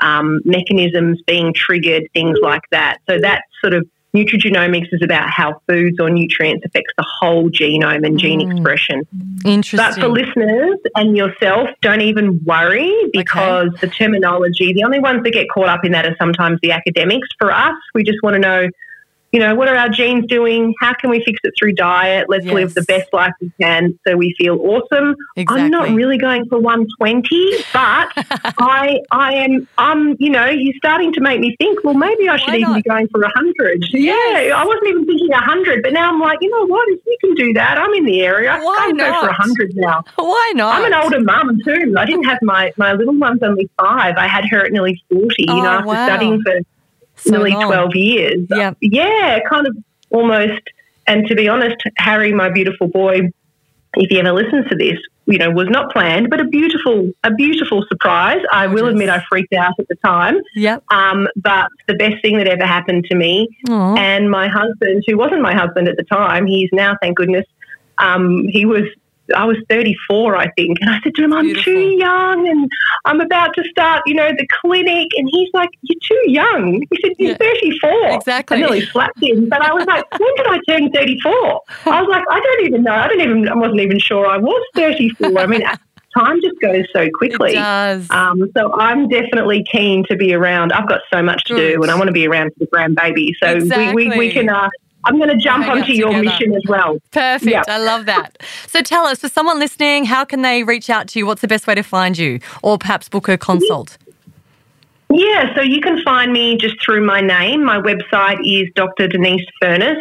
S2: um, mechanisms being triggered, things like that. So that sort of nutrigenomics is about how foods or nutrients affects the whole genome and gene
S1: Mm.
S2: expression.
S1: Interesting.
S2: But for listeners and yourself, don't even worry because the terminology, the only ones that get caught up in that are sometimes the academics. For us, we just want to know, you know, what are our genes doing? How can we fix it through diet? Let's live the best life we can so we feel awesome. I'm not really going for 120, but I I am um you know you're starting to make me think. Well, maybe I should
S1: Why
S2: even
S1: not?
S2: be going for 100.
S1: Yes.
S2: Yeah, I wasn't even thinking 100, but now I'm like, you know what? If you can do that, I'm in the area.
S1: Why
S2: I'll go for 100 now.
S1: Why not?
S2: I'm an older mum too. I didn't have my my little one's only five. I had her at nearly 40. You
S1: Oh,
S2: know, after
S1: wow.
S2: studying for
S1: So
S2: nearly
S1: long.
S2: 12 years.
S1: Yep.
S2: Yeah, kind of almost. And to be honest, Harry, my beautiful boy, if he ever listens to this, you know, was not planned, but a beautiful, a beautiful surprise. I will admit I freaked out at the time.
S1: Yep.
S2: Um, but the best thing that ever happened to me
S1: Aw.
S2: and my husband, who wasn't my husband at the time, he's now, thank goodness, um, he was, I was 34, I think. And I said to him, I'm
S1: Beautiful.
S2: too young and I'm about to start, you know, the clinic. And he's like, You're too young. He said, You're
S1: Yeah.
S2: 34.
S1: Exactly.
S2: I nearly slapped him. But I was like, When did I turn 34? I was like, I don't even know. I don't even, I wasn't even sure I was 34. I mean, time just goes so quickly.
S1: It does.
S2: Um, so I'm definitely keen to be around. I've got so much to
S1: Good.
S2: do, and I want to be around for the grandbaby. So we, we, we can. Uh, I'm going to jump onto your
S1: together.
S2: mission as well.
S1: Perfect.
S2: Yeah.
S1: I love that. So tell us, for someone listening, how can they reach out to you? What's the best way to find you? Or perhaps book a consult?
S2: Yeah, so you can find me just through my name. My website is Dr. Denise Furness.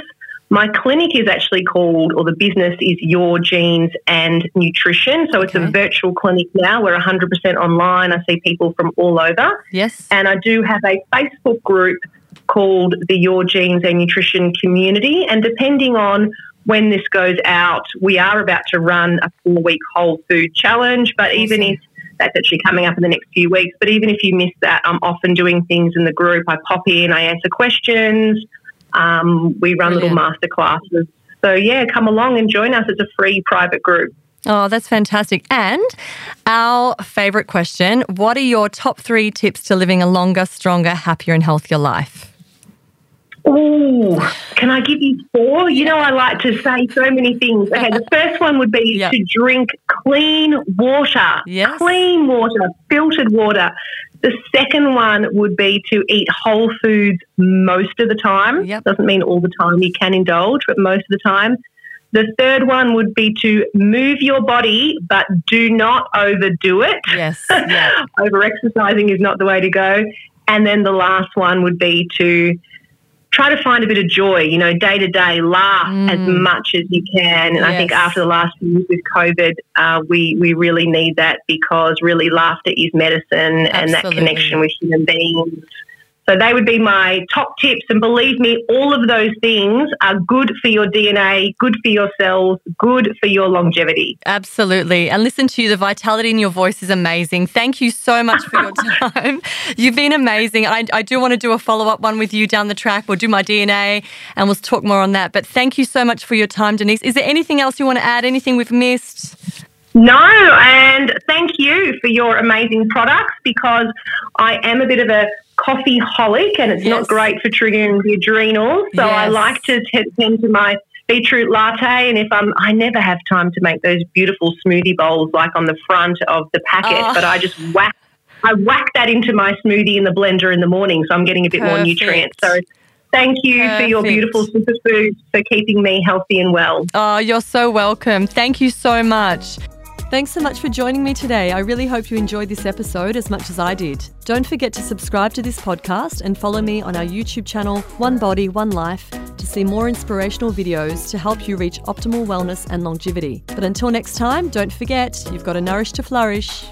S2: My clinic is actually called, or the business is Your Genes and Nutrition. So it's
S1: Okay.
S2: a virtual clinic now. We're 100% online. I see people from all over.
S1: Yes.
S2: And I do have a Facebook group called the Your Genes and Nutrition Community. And depending on when this goes out, we are about to run a four week whole food challenge. But even if that's actually coming up in the next few weeks, but even if you miss that, I'm often doing things in the group. I pop in, I answer questions, um, we run little master classes. So, yeah, come along and join us. It's a free private group.
S1: Oh, that's fantastic. And our favorite question What are your top three tips to living a longer, stronger, happier, and healthier life?
S2: Ooh, can I give you four? You know, I like to say so many things. Okay, the first one would be
S1: Yep.
S2: to drink clean water.
S1: Yes.
S2: Clean water, filtered water. The second one would be to eat whole foods most of the time.
S1: Yep.
S2: Doesn't mean all the time you can indulge, but most of the time. The third one would be to move your body, but do not overdo it.
S1: Yes. Yeah.
S2: Over exercising is not the way to go. And then the last one would be to try to find a bit of joy, you know, day to day, laugh as
S1: Mm.
S2: much as you can. And I think after the last few years with COVID, uh, we, we really need that because really laughter is medicine and that connection with human beings So they would be my top tips. And believe me, all of those things are good for your DNA, good for your cells, good for your longevity.
S1: Absolutely. And listen to you, the vitality in your voice is amazing. Thank you so much for your time. You've been amazing. I, I do want to do a follow up one with you down the track. We'll do my DNA and we'll talk more on that. But thank you so much for your time, Denise. Is there anything else you want to add? Anything we've missed?
S2: No, and thank you for your amazing products because I am a bit of a coffee holic and it's yes. not great for triggering the adrenals. So yes. I like to tend to my beetroot latte and if I'm I never have time to make those beautiful smoothie bowls like on the front of the packet, oh. but I just ah. whack I whack that into my smoothie in the blender in the morning so I'm getting a bit Perfect. more nutrients. So Thank you Perfect. for your beautiful superfoods for keeping me healthy and well.
S1: Oh, you're so welcome. Thank you so much. Thanks so much for joining me today. I really hope you enjoyed this episode as much as I did. Don't forget to subscribe to this podcast and follow me on our YouTube channel, One Body, One Life, to see more inspirational videos to help you reach optimal wellness and longevity. But until next time, don't forget, you've got to nourish to flourish.